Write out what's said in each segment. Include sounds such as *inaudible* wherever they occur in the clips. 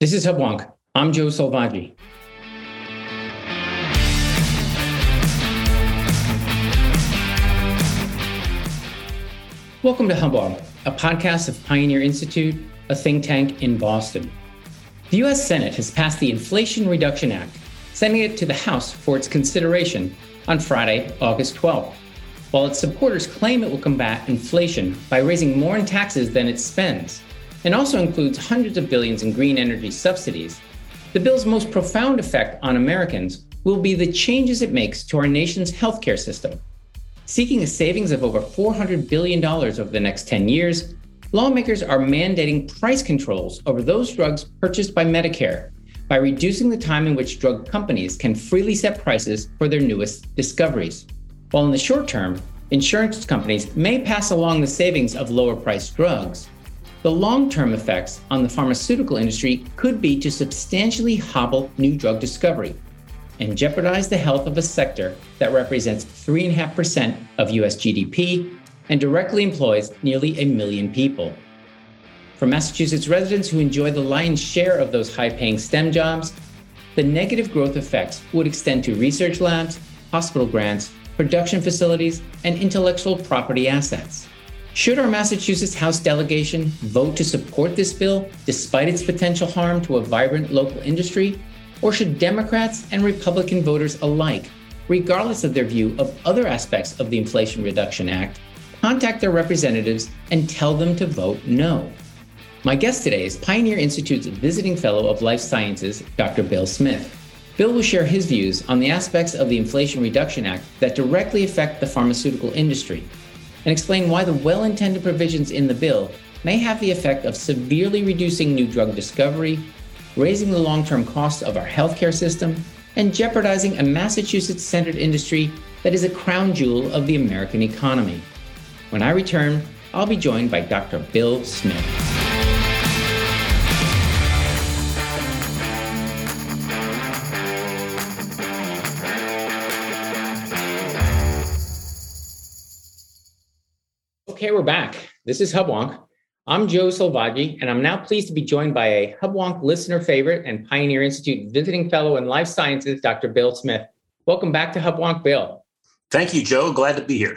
This is Hubwonk. I'm Joe Selvaggi. Welcome to Hubwonk, a podcast of Pioneer Institute, a think tank in Boston. The US Senate has passed the Inflation Reduction Act, sending it to the House for its consideration on Friday, August 12th. While its supporters claim it will combat inflation by raising more in taxes than it spends, and also includes hundreds of billions in green energy subsidies, the bill's most profound effect on Americans will be the changes it makes to our nation's healthcare system. Seeking a savings of over $400 billion over the next 10 years, lawmakers are mandating price controls over those drugs purchased by Medicare by reducing the time in which drug companies can freely set prices for their newest discoveries. While in the short term, insurance companies may pass along the savings of lower priced drugs, the long term effects on the pharmaceutical industry could be to substantially hobble new drug discovery and jeopardize the health of a sector that represents 3.5% of US GDP and directly employs nearly a million people. For Massachusetts residents who enjoy the lion's share of those high paying STEM jobs, the negative growth effects would extend to research labs, hospital grants, production facilities, and intellectual property assets. Should our Massachusetts House delegation vote to support this bill despite its potential harm to a vibrant local industry? Or should Democrats and Republican voters alike, regardless of their view of other aspects of the Inflation Reduction Act, contact their representatives and tell them to vote no? My guest today is Pioneer Institute's visiting fellow of life sciences, Dr. Bill Smith. Bill will share his views on the aspects of the Inflation Reduction Act that directly affect the pharmaceutical industry and explain why the well intended provisions in the bill may have the effect of severely reducing new drug discovery, raising the long term costs of our healthcare system, and jeopardizing a Massachusetts centered industry that is a crown jewel of the American economy. When I return, I'll be joined by Dr. Bill Smith. Okay, we're back. This is Hubwonk. I'm Joe Selvaggi, and I'm now pleased to be joined by a Hubwonk listener favorite and Pioneer Institute visiting fellow in life sciences, Dr. Bill Smith. Welcome back to Hubwonk, Bill. Thank you, Joe. Glad to be here.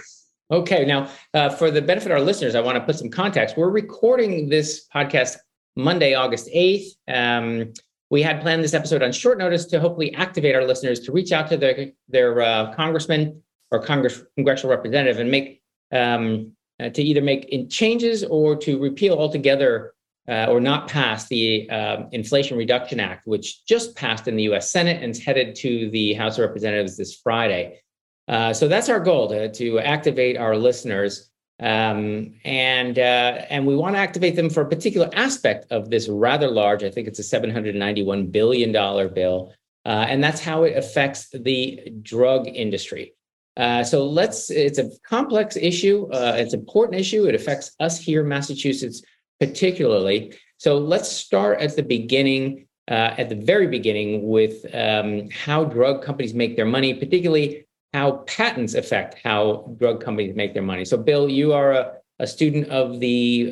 Okay, now uh, for the benefit of our listeners, I want to put some context. We're recording this podcast Monday, August 8th. Um, we had planned this episode on short notice to hopefully activate our listeners to reach out to their, their uh, congressman or Congress, congressional representative and make um, uh, to either make changes or to repeal altogether uh, or not pass the uh, Inflation Reduction Act, which just passed in the US Senate and is headed to the House of Representatives this Friday. Uh, so that's our goal to, to activate our listeners. Um, and uh, and we want to activate them for a particular aspect of this rather large, I think it's a $791 billion bill. Uh, and that's how it affects the drug industry. Uh, so let's, it's a complex issue. Uh, it's an important issue. It affects us here in Massachusetts particularly. So let's start at the beginning, uh, at the very beginning, with um, how drug companies make their money, particularly how patents affect how drug companies make their money. So, Bill, you are a, a student of the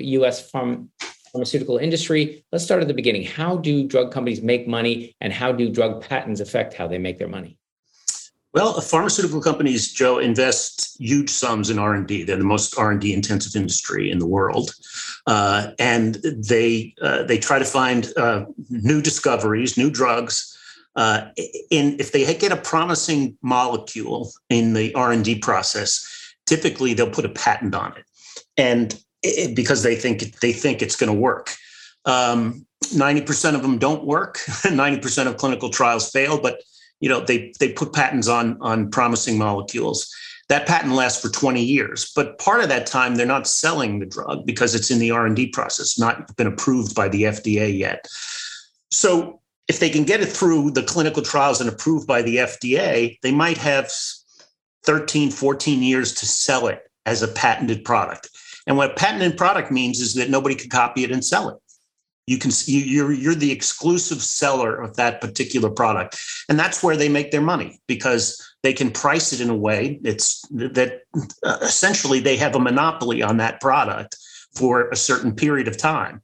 US uh, farm, pharmaceutical industry. Let's start at the beginning. How do drug companies make money, and how do drug patents affect how they make their money? Well, pharmaceutical companies, Joe, invest huge sums in R and D. They're the most R and D intensive industry in the world, uh, and they uh, they try to find uh, new discoveries, new drugs. Uh, in if they get a promising molecule in the R and D process, typically they'll put a patent on it, and it, because they think they think it's going to work. Um, 90% of them don't work. *laughs* 90% of clinical trials fail, but you know they they put patents on on promising molecules. That patent lasts for 20 years but part of that time they're not selling the drug because it's in the r&d process not been approved by the fda yet. So if they can get it through the clinical trials and approved by the fda they might have 13 14 years to sell it as a patented product. And what a patented product means is that nobody can copy it and sell it you can you, you're you're the exclusive seller of that particular product and that's where they make their money because they can price it in a way it's that uh, essentially they have a monopoly on that product for a certain period of time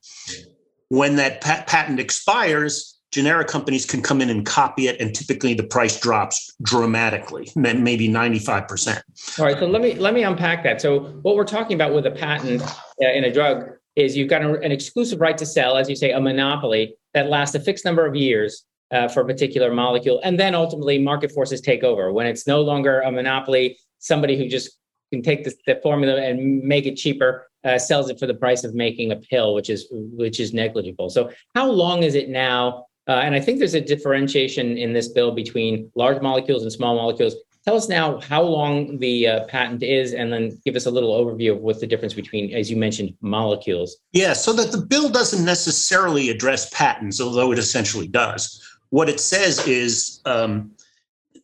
when that pat- patent expires, generic companies can come in and copy it, and typically the price drops dramatically, maybe 95%. All right, so let me let me unpack that. So what we're talking about with a patent uh, in a drug is you've got an exclusive right to sell, as you say, a monopoly that lasts a fixed number of years uh, for a particular molecule, and then ultimately market forces take over when it's no longer a monopoly. Somebody who just can take the, the formula and make it cheaper uh, sells it for the price of making a pill, which is which is negligible. So, how long is it now uh, and I think there's a differentiation in this bill between large molecules and small molecules. Tell us now how long the uh, patent is, and then give us a little overview of what the difference between, as you mentioned, molecules. Yeah, so that the bill doesn't necessarily address patents, although it essentially does. What it says is um,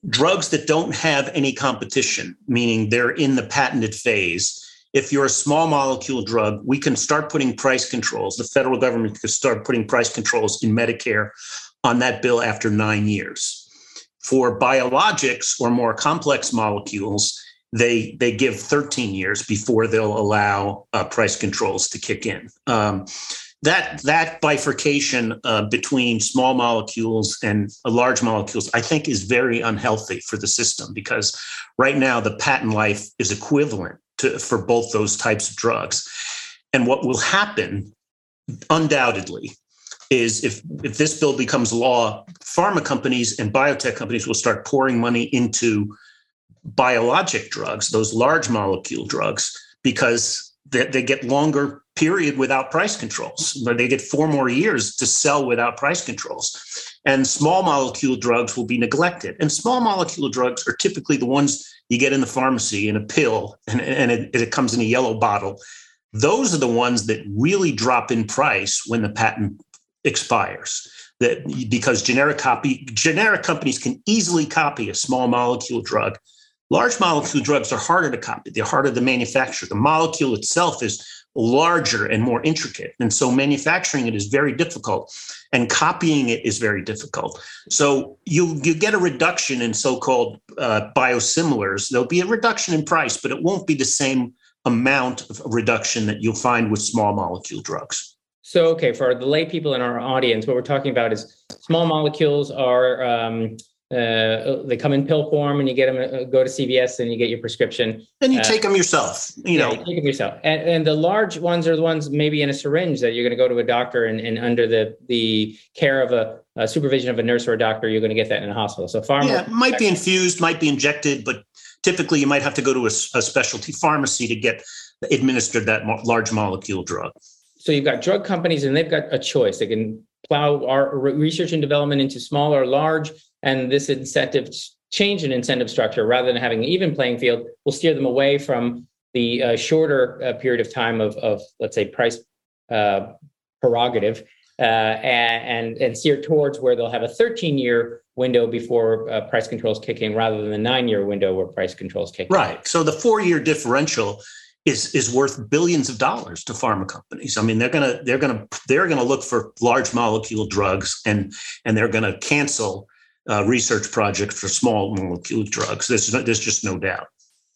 drugs that don't have any competition, meaning they're in the patented phase, if you're a small molecule drug, we can start putting price controls. The federal government could start putting price controls in Medicare on that bill after nine years. For biologics or more complex molecules, they they give 13 years before they'll allow uh, price controls to kick in. Um, that that bifurcation uh, between small molecules and large molecules, I think, is very unhealthy for the system because right now the patent life is equivalent to, for both those types of drugs. And what will happen, undoubtedly, is if, if this bill becomes law, pharma companies and biotech companies will start pouring money into biologic drugs, those large molecule drugs, because they, they get longer period without price controls. They get four more years to sell without price controls. And small molecule drugs will be neglected. And small molecule drugs are typically the ones you get in the pharmacy in a pill and, and it, it comes in a yellow bottle. Those are the ones that really drop in price when the patent expires. That because generic copy generic companies can easily copy a small molecule drug. Large molecule drugs are harder to copy. They're harder to manufacture. The molecule itself is larger and more intricate. And so manufacturing it is very difficult and copying it is very difficult. So you, you get a reduction in so called uh, biosimilars. There'll be a reduction in price, but it won't be the same amount of reduction that you'll find with small molecule drugs. So, okay, for the lay people in our audience, what we're talking about is small molecules are um, uh, they come in pill form and you get them uh, go to cvs and you get your prescription. And you uh, take them yourself you yeah, know. you take them yourself. And, and the large ones are the ones maybe in a syringe that you're going to go to a doctor and, and under the the care of a, a, supervision of a nurse or a doctor you're going to get that in a hospital. So far yeah might be infused might be injected but typically you might have to go to a, a specialty pharmacy to get administered that mo- large molecule drug so you've got drug companies and they've got a choice they can plow our research and development into small or large and this incentive change in incentive structure rather than having an even playing field will steer them away from the uh, shorter uh, period of time of, of let's say price uh, prerogative uh, and, and steer towards where they'll have a 13 year window before uh, price controls kick in rather than the nine year window where price controls kick in. Right. So the four year differential is is worth billions of dollars to pharma companies. I mean, they're gonna they're gonna they're gonna look for large molecule drugs and and they're gonna cancel uh, research projects for small molecule drugs. There's, there's just no doubt.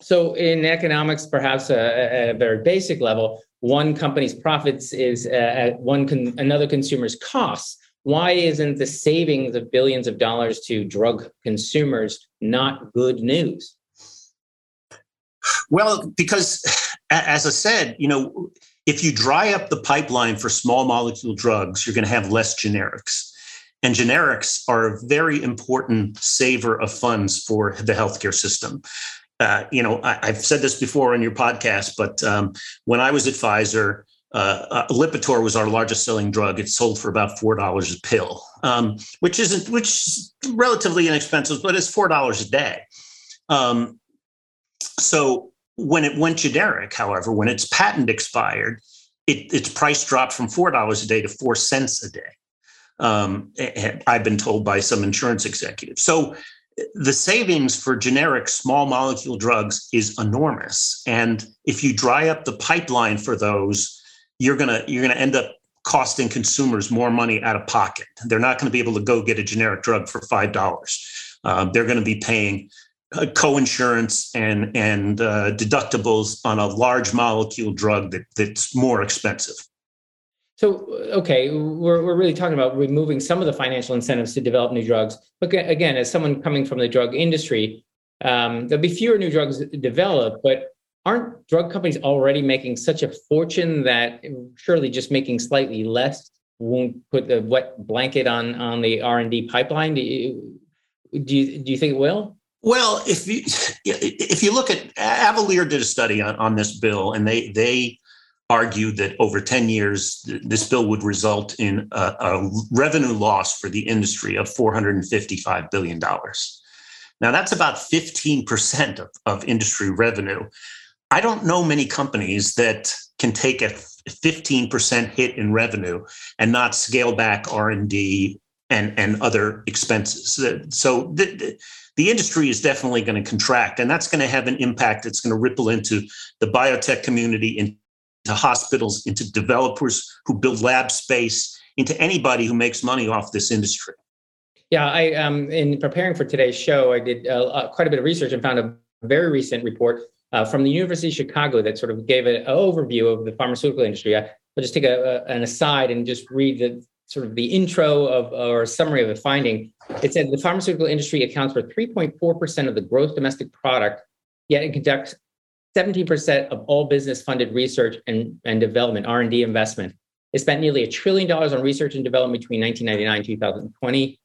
So, in economics, perhaps uh, at a very basic level, one company's profits is uh, at one con- another consumer's costs. Why isn't the savings of billions of dollars to drug consumers not good news? Well, because as I said, you know, if you dry up the pipeline for small molecule drugs, you're going to have less generics. And generics are a very important saver of funds for the healthcare system. Uh, you know, I, have said this before on your podcast, but um, when I was at Pfizer, uh, uh, Lipitor was our largest selling drug. It sold for about four dollars a pill, um, which isn't which is relatively inexpensive, but it's four dollars a day. Um, so when it went generic, however, when its patent expired, it, its price dropped from four dollars a day to four cents a day um, I've been told by some insurance executives. So the savings for generic small molecule drugs is enormous. And if you dry up the pipeline for those, you're gonna you're gonna end up costing consumers more money out of pocket. They're not going to be able to go get a generic drug for five dollars. Uh, they're going to be paying co-insurance and and uh, deductibles on a large molecule drug that that's more expensive. So, okay, we're, we're really talking about removing some of the financial incentives to develop new drugs. But again, as someone coming from the drug industry, um, there'll be fewer new drugs developed, but aren't drug companies already making such a fortune that surely just making slightly less won't put the wet blanket on on the R and D pipeline? Do you, do you do you think it will? Well, if you if you look at Avalere did a study on, on this bill, and they they argued that over 10 years, this bill would result in a, a revenue loss for the industry of $455 billion. Now, that's about 15% of, of industry revenue. I don't know many companies that can take a 15% hit in revenue and not scale back R&D and, and other expenses. So the, the industry is definitely going to contract, and that's going to have an impact. It's going to ripple into the biotech community, into hospitals, into developers who build lab space, into anybody who makes money off this industry. Yeah, I um, in preparing for today's show, I did uh, uh quite a bit of research and found a very recent report uh, from the University of Chicago that sort of gave an overview of the pharmaceutical industry. I, will just take a, a, an aside and just read the sort of the intro of or summary of the finding. It said the pharmaceutical industry accounts for 3.4% of the gross domestic product, yet it conducts 17% of all business funded research and, and development, R&D investment. It spent nearly a trillion dollars on research and development between 1999 and 2020,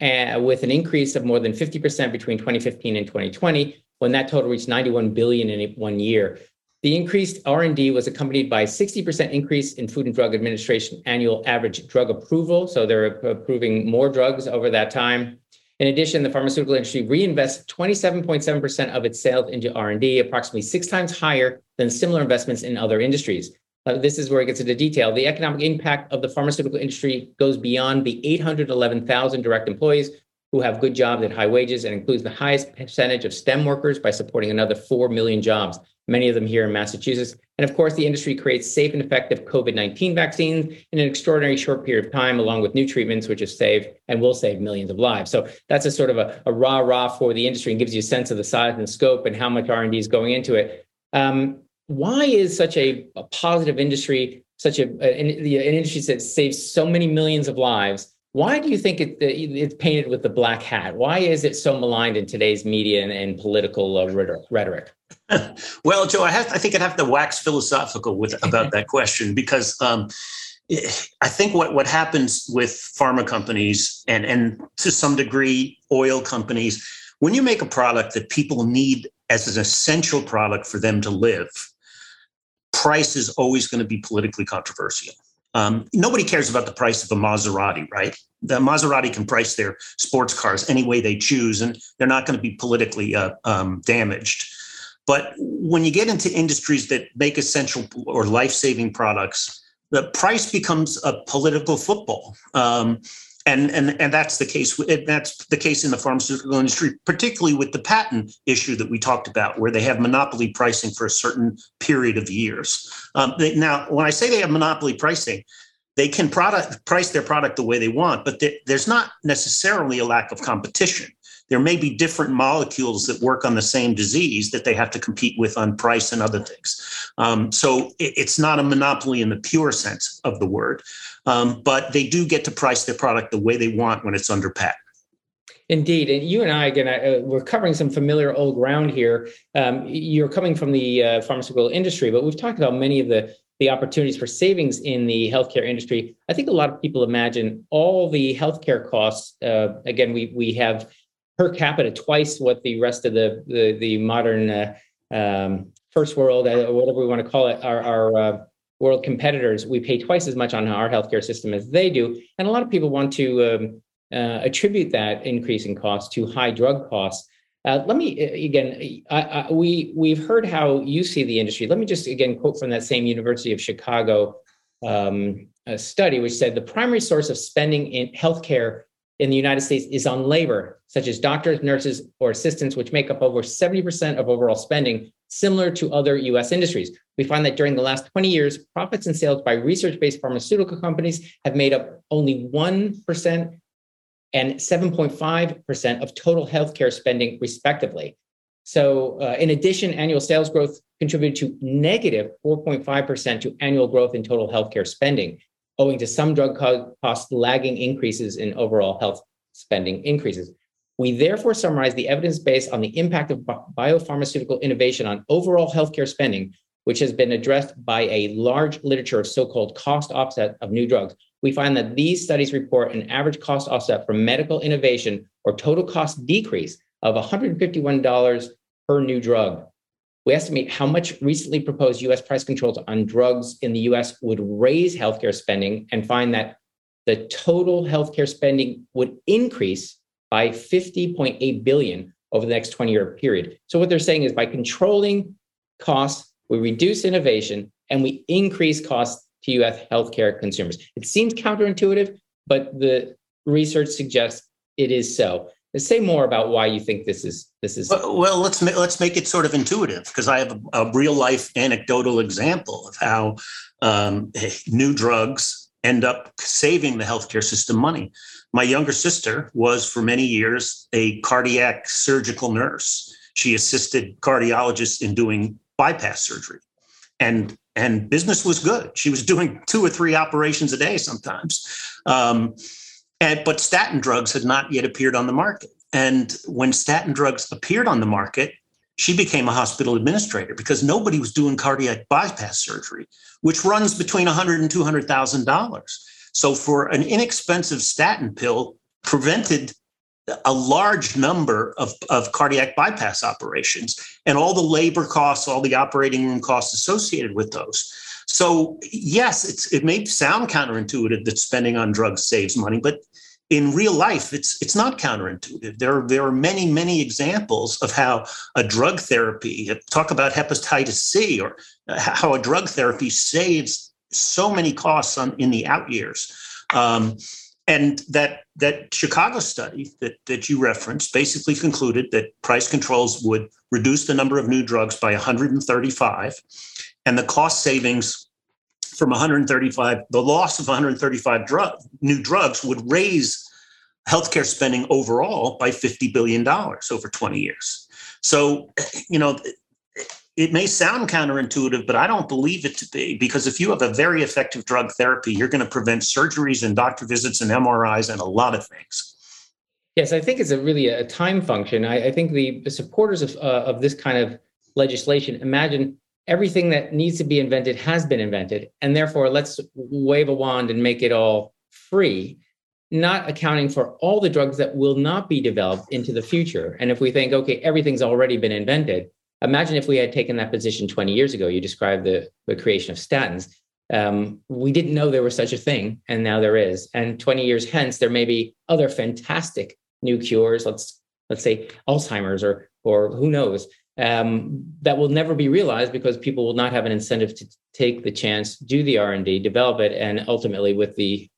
uh, with an increase of more than 50% between 2015 and 2020, when that total reached 91 billion in one year. The increased R&D was accompanied by a 60% increase in Food and Drug Administration annual average drug approval. So they're approving more drugs over that time. In addition, the pharmaceutical industry reinvests 27.7% of its sales into R&D, approximately six times higher than similar investments in other industries. Uh, this is where it gets into detail. The economic impact of the pharmaceutical industry goes beyond the 811,000 direct employees who have good jobs at high wages and includes the highest percentage of STEM workers by supporting another 4 million jobs, many of them here in Massachusetts. And of course, the industry creates safe and effective COVID 19 vaccines in an extraordinary short period of time, along with new treatments, which have saved and will save millions of lives. So that's a sort of a, a rah rah for the industry and gives you a sense of the size and scope and how much R&D is going into it. Um, why is such a, a positive industry, such a, an, an industry that saves so many millions of lives? Why do you think it, it's painted with the black hat? Why is it so maligned in today's media and, and political uh, rhetoric? *laughs* well, Joe, I, have, I think I'd have to wax philosophical with about *laughs* that question because um, I think what, what happens with pharma companies and, and to some degree oil companies, when you make a product that people need as an essential product for them to live, price is always going to be politically controversial. Um, nobody cares about the price of a Maserati, right? The Maserati can price their sports cars any way they choose, and they're not going to be politically uh, um, damaged. But when you get into industries that make essential or life saving products, the price becomes a political football. Um, and and and that's the case. That's the case in the pharmaceutical industry, particularly with the patent issue that we talked about, where they have monopoly pricing for a certain period of years. Um, they, now, when I say they have monopoly pricing, they can product price their product the way they want, but there's not necessarily a lack of competition there may be different molecules that work on the same disease that they have to compete with on price and other things. Um, so it, it's not a monopoly in the pure sense of the word, um, but they do get to price their product the way they want when it's under patent. Indeed, and you and I again, uh, we're covering some familiar old ground here. Um, you're coming from the uh, pharmaceutical industry, but we've talked about many of the the opportunities for savings in the healthcare industry. I think a lot of people imagine all the healthcare costs. Uh, again, we we have per capita twice what the rest of the the, the modern uh, um, first world, uh, whatever we want to call it, our, our uh, world competitors. We pay twice as much on our healthcare system as they do, and a lot of people want to um, uh, attribute that increase in cost to high drug costs. Uh, let me uh, again. I, I, we we've heard how you see the industry. Let me just again quote from that same University of Chicago um, study, which said the primary source of spending in healthcare in the United States is on labor, such as doctors, nurses, or assistants, which make up over 70% of overall spending, similar to other US industries. We find that during the last 20 years, profits and sales by research based pharmaceutical companies have made up only 1% and 7.5% of total healthcare spending, respectively. So, uh, in addition, annual sales growth contributed to negative 4.5% to annual growth in total healthcare spending, owing to some drug cost lagging increases in overall health spending increases. We therefore summarize the evidence base on the impact of biopharmaceutical innovation on overall healthcare spending, which has been addressed by a large literature of so called cost offset of new drugs. We find that these studies report an average cost offset for medical innovation or total cost decrease of $151 per new drug. We estimate how much recently proposed US price controls on drugs in the US would raise healthcare spending and find that the total healthcare spending would increase by 50.8 billion over the next 20 year period. So what they're saying is by controlling costs, we reduce innovation and we increase costs to US healthcare consumers. It seems counterintuitive, but the research suggests it is so say more about why you think this is this is well, let's ma- let's make it sort of intuitive because i have a, a, real life anecdotal example of how um, new drugs end up saving the healthcare system money. My younger sister was for many years a cardiac surgical nurse. She assisted cardiologists in doing bypass surgery. And and business was good. She was doing two or three operations a day sometimes. Um, and, but statin drugs had not yet appeared on the market. And when statin drugs appeared on the market, she became a hospital administrator because nobody was doing cardiac bypass surgery, which runs between 100 and 200,000 dollars. So for an inexpensive statin pill, prevented a large number of, of cardiac bypass operations and all the labor costs, all the operating room costs associated with those. So yes, it may sound counterintuitive that spending on drugs saves money, but in real life, it's it's not counterintuitive. There are, there are many many examples of how a drug therapy talk about hepatitis C or how a drug therapy saves so many costs on, in the out years. Um, and that that Chicago study that, that you referenced basically concluded that price controls would reduce the number of new drugs by 135 and the cost savings from 135, the loss of 135 drug, new drugs would raise healthcare spending overall by $50 billion over 20 years. So, you know, it may sound counterintuitive, but I don't believe it to be because if you have a very effective drug therapy, you're going to prevent surgeries and doctor visits and MRIs and a lot of things. Yes, I think it's a really a time function. I, I think the, supporters of, uh, of this kind of legislation imagine everything that needs to be invented has been invented and therefore let's wave a wand and make it all free not accounting for all the drugs that will not be developed into the future. And if we think okay everything's already been invented imagine if we had taken that position 20 years ago you described the, the creation of statins um, we didn't know there was such a thing and now there is. And 20 years hence there may be other fantastic new cures. Let's let's say alzheimer's or or who knows um, that will never be realized because people will not have an incentive to take the chance, do the R and D, develop it, and ultimately with the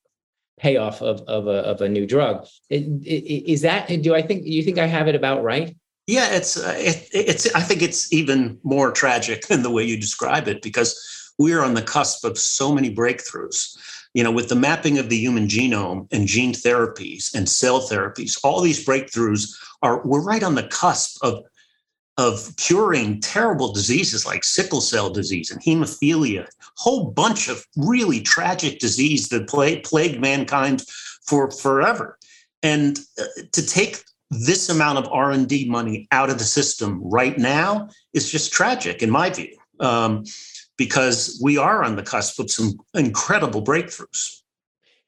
payoff of of a, of a new drug. Is that? Do I think you think I have it about right? Yeah, it's uh, it, it's. I think it's even more tragic *laughs* than the way you describe it because we are on the cusp of so many breakthroughs. You know, with the mapping of the human genome and gene therapies and cell therapies, all these breakthroughs are we're right on the cusp of of curing terrible diseases like sickle cell disease and hemophilia, whole bunch of really tragic disease that plague, plagued mankind for forever. And uh, to take this amount of R&D money out of the system right now is just tragic in my view, um, because we are on the cusp of some incredible breakthroughs.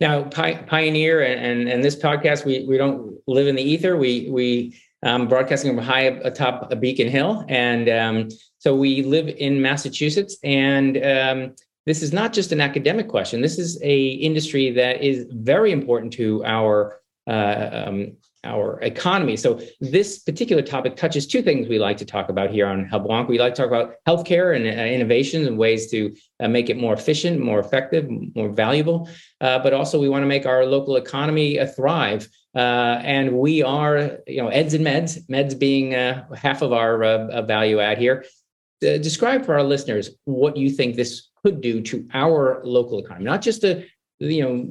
Now, Pioneer and, and this podcast, we, we don't live in the ether. We, we um, broadcasting from high atop a Beacon Hill. And um, so we live in Massachusetts. And um, this is not just an academic question. This is a industry that is very important to our uh, um, our economy. So this particular topic touches two things we like to talk about here on Hubwonk. We like to talk about healthcare and uh, innovations and ways to uh, make it more efficient, more effective, more valuable. Uh, but also we want to make our local economy uh, thrive. Uh, and we are, you know, eds and meds, meds being uh, half of our value add here. describe for our listeners what you think this could do to our local economy, not just the, you know,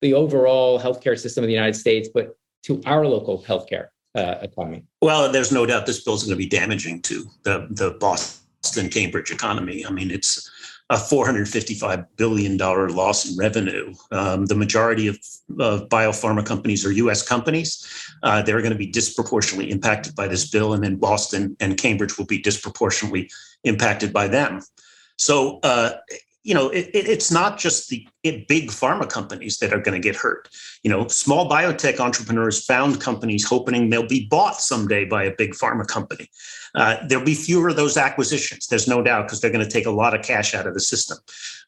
the overall healthcare system of the United States, but to our local healthcare uh, economy? Well, there's no doubt this bill is going to be damaging to the the Boston Cambridge economy. I mean, it's a $455 billion loss in revenue. Um, the majority of, of, biopharma companies are US companies. Uh, they're going to be disproportionately impacted by this bill, and then Boston and Cambridge will be disproportionately impacted by them. So, uh, you know, it, it, it's not just the big pharma companies that are going to get hurt. You know, small biotech entrepreneurs found companies hoping they'll be bought someday by a big pharma company. Uh, there'll be fewer of those acquisitions. There's no doubt because they're going to take a lot of cash out of the system.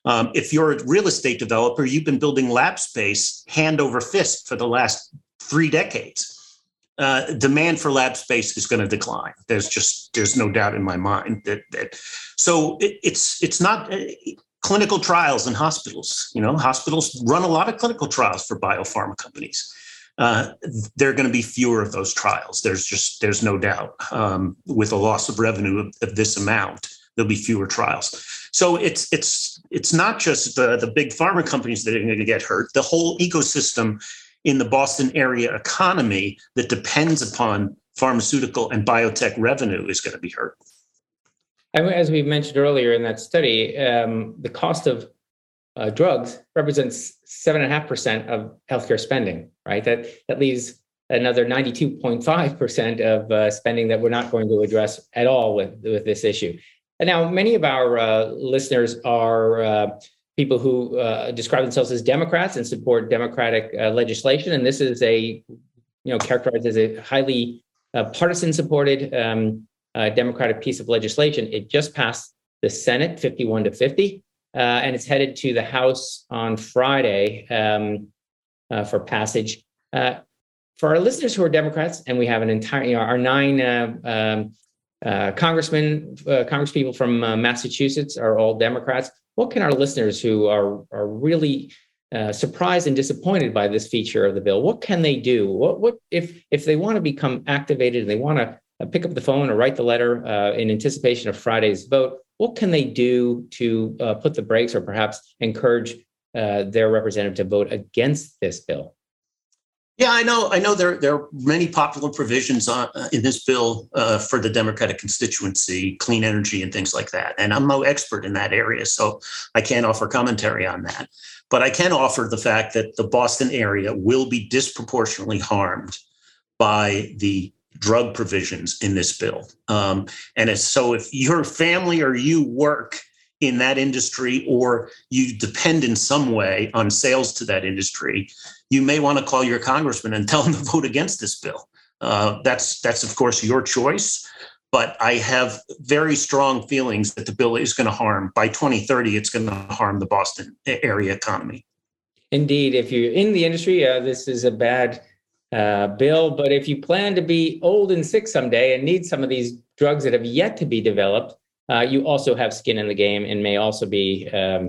Um, if you're a real estate developer, you've been building lab space hand over fist for the last three decades. Uh, demand for lab space is going to decline. There's just there's no doubt in my mind that that. So it, it's it's not clinical trials in hospitals. You know, hospitals run a lot of clinical trials for biopharma companies. Uh, there are going to be fewer of those trials. There's just there's no doubt. Um, with a loss of revenue of, of, this amount, there'll be fewer trials. So it's it's it's not just the the big pharma companies that are going to get hurt. The whole ecosystem in the Boston area economy that depends upon pharmaceutical and biotech revenue is going to be hurt. As we mentioned earlier in that study, um, the cost of uh, drugs represents seven and a half percent of healthcare spending. Right, that that leaves another ninety-two point five percent of uh, spending that we're not going to address at all with with this issue. And now, many of our uh, listeners are uh, people who uh, describe themselves as Democrats and support Democratic uh, legislation, and this is a you know characterized as a highly partisan supported um, Democratic piece of legislation. It just passed the Senate 51 to 50, uh, and it's headed to the House on Friday um, uh, for passage. Uh, for our listeners who are Democrats, and we have an entire, you know, our nine uh, um, uh, congressmen, congresspeople from Massachusetts are all Democrats. What can our listeners who are, are really uh, surprised and disappointed by this feature of the bill. What can they do? What what if if they want to become activated and they want to uh, pick up the phone or write the letter uh, in anticipation of Friday's vote. What can they do to uh, put the brakes or perhaps encourage uh, their representative to vote against this bill? Yeah, I know. I know there there are many popular provisions on, uh, in this bill uh, for the Democratic constituency, clean energy and things like that. And I'm no expert in that area, so I can't offer commentary on that. But I can offer the fact that the Boston area will be disproportionately harmed by the drug provisions in this bill. Um, and so if your family or you work in that industry or you depend in some way on sales to that industry, you may want to call your congressman and *laughs* tell them to vote against this bill. Uh, that's that's of course your choice, but I have very strong feelings that the bill is going to harm by 2030. It's going to harm the Boston area economy. Indeed, if you're in the industry, uh, this is a bad uh, bill. But if you plan to be old and sick someday and need some of these drugs that have yet to be developed, uh, you also have skin in the game and may also be um,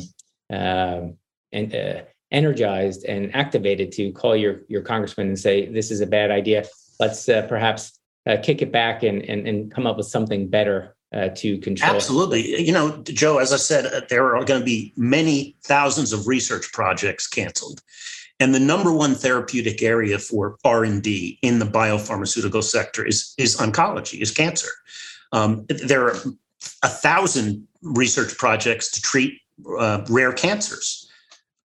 uh, and, uh, energized and activated to call your your congressman and say this is a bad idea. Let's uh, perhaps uh, kick it back and, and and come up with something better uh, to control. Absolutely. You know, Joe, as I said, uh, there are going to be many thousands of research projects canceled. And the number one therapeutic area for R&D in the biopharmaceutical sector is, is oncology, is cancer. Um, there are a thousand research projects to treat uh, rare cancers.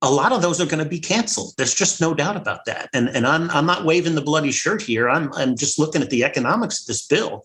A lot of those are going to be canceled. There's just no doubt about that. And, and I'm, I'm not waving the bloody shirt here. I'm, I'm just looking at the economics of this bill.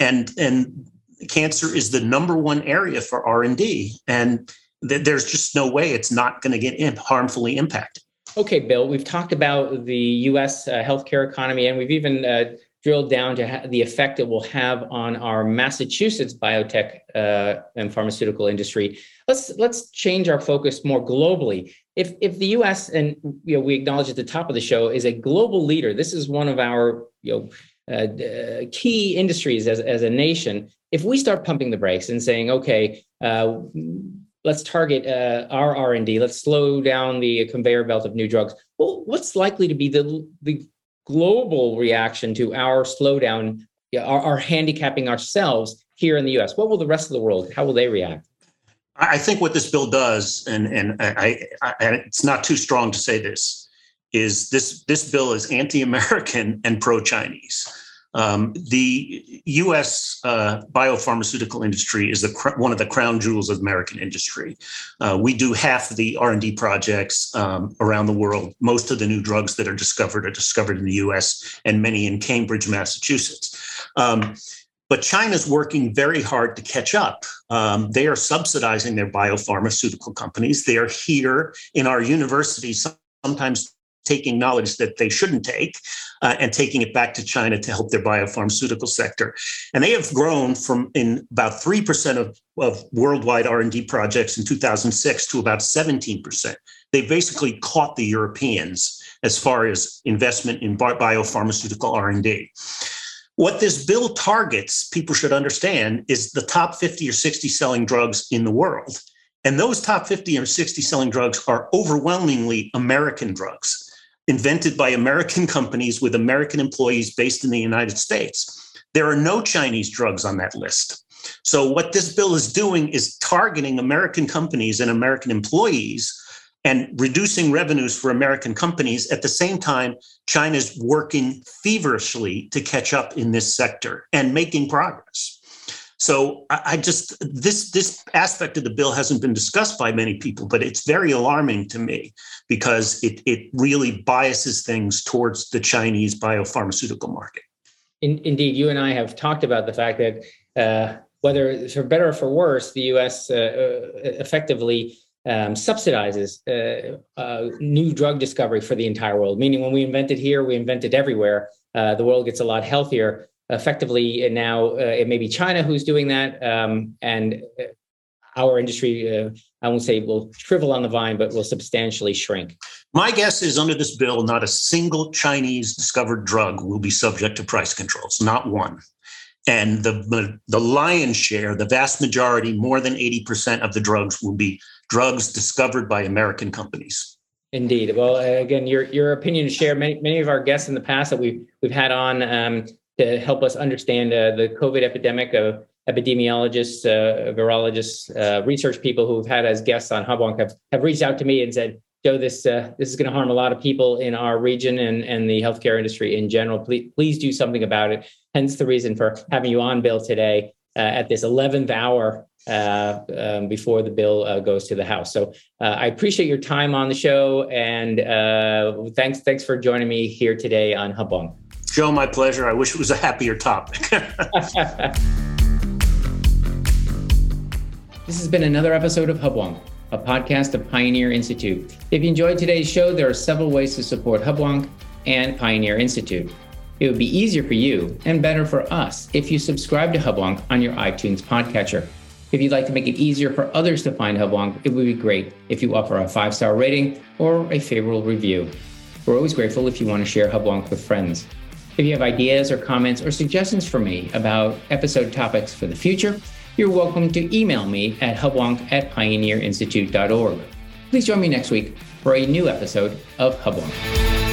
And, and cancer is the number one area for R&D. And th- there's just no way it's not going to get in, harmfully impacted. Okay, Bill, we've talked about the US uh, healthcare economy, and we've even uh, drilled down to ha- the effect it will have on our Massachusetts biotech uh, and pharmaceutical industry. Let's let's change our focus more globally. If if the U.S. and you know we acknowledge at the top of the show is a global leader, this is one of our you know uh, uh, key industries as as a nation. If we start pumping the brakes and saying, okay, uh, let's target uh, our r&d let's slow down the conveyor belt of new drugs. Well what's likely to be the, the global reaction to our slowdown our, our handicapping ourselves here in the us what will the rest of the world how will they react? I think what this bill does and, and I, I, I it's not too strong to say this is this this bill is anti-american and pro-chinese Um, the U.S. Uh, biopharmaceutical industry is the, one of the crown jewels of American industry. Uh, we do half the R&D projects um, around the world. Most of the new drugs that are discovered are discovered in the U.S. and many in Cambridge, Massachusetts. Um, but China's working very hard to catch up. Um, they are subsidizing their biopharmaceutical companies. They are here in our universities, sometimes taking knowledge that they shouldn't take uh, and taking it back to China to help their biopharmaceutical sector. And they have grown from in about 3% of, of worldwide R&D projects in 2006 to about 17%. They basically caught the Europeans as far as investment in biopharmaceutical R&D. What this bill targets, people should understand, is the top 50 or 60 selling drugs in the world. And those top 50 or 60 selling drugs are overwhelmingly American drugs invented by American companies with American employees based in the United States. There are no Chinese drugs on that list. So, what this bill is doing is targeting American companies and American employees and reducing revenues for American companies. At the same time, China's working feverishly to catch up in this sector and making progress. So I just this this aspect of the bill hasn't been discussed by many people, but it's very alarming to me because it it really biases things towards the Chinese biopharmaceutical market. In, indeed, you and I have talked about the fact that uh, whether for better or for worse, the U.S. Uh, uh, effectively um, subsidizes uh, uh, new drug discovery for the entire world. Meaning, when we invent it here, we invent it everywhere. Uh, the world gets a lot healthier effectively now uh, it may be China who's doing that, um, and uh, our industry, uh, I won't say will shrivel on the vine, but will substantially shrink. My guess is under this bill, not a single Chinese discovered drug will be subject to price controls, not one. And the, the lion's share, the vast majority, more than 80% of the drugs will be drugs discovered by American companies. Indeed. Well, again, your your opinion is shared. Many many of our guests in the past that we've we've had on um, to help us understand uh, the COVID epidemic of epidemiologists, uh, virologists, uh, research people who've had as guests on Hubwonk have, have reached out to me and said, Joe, this uh, this is going to harm a lot of people in our region and, and the healthcare industry in general. Please, please do something about it. Hence the reason for having you on, Bill, today uh, at this 11th hour uh, um, before the bill goes to the House. So I appreciate your time on the show, and thanks thanks for joining me here today on Hubwonk. Joe, my pleasure. I wish it was a happier topic. *laughs* this has been another episode of Hubwonk, a podcast of Pioneer Institute. If you enjoyed today's show, there are several ways to support Hubwonk and Pioneer Institute. It would be easier for you and better for us if you subscribe to Hubwonk on your iTunes podcatcher. If you'd like to make it easier for others to find Hubwonk, it would be great if you offer a five star rating or a favorable review. We're always grateful if you want to share Hubwonk with friends. If you have ideas or comments or suggestions for me about episode topics for the future, you're welcome to email me at hubwonk at pioneerinstitute.org. Please join me next week for a new episode of Hubwonk.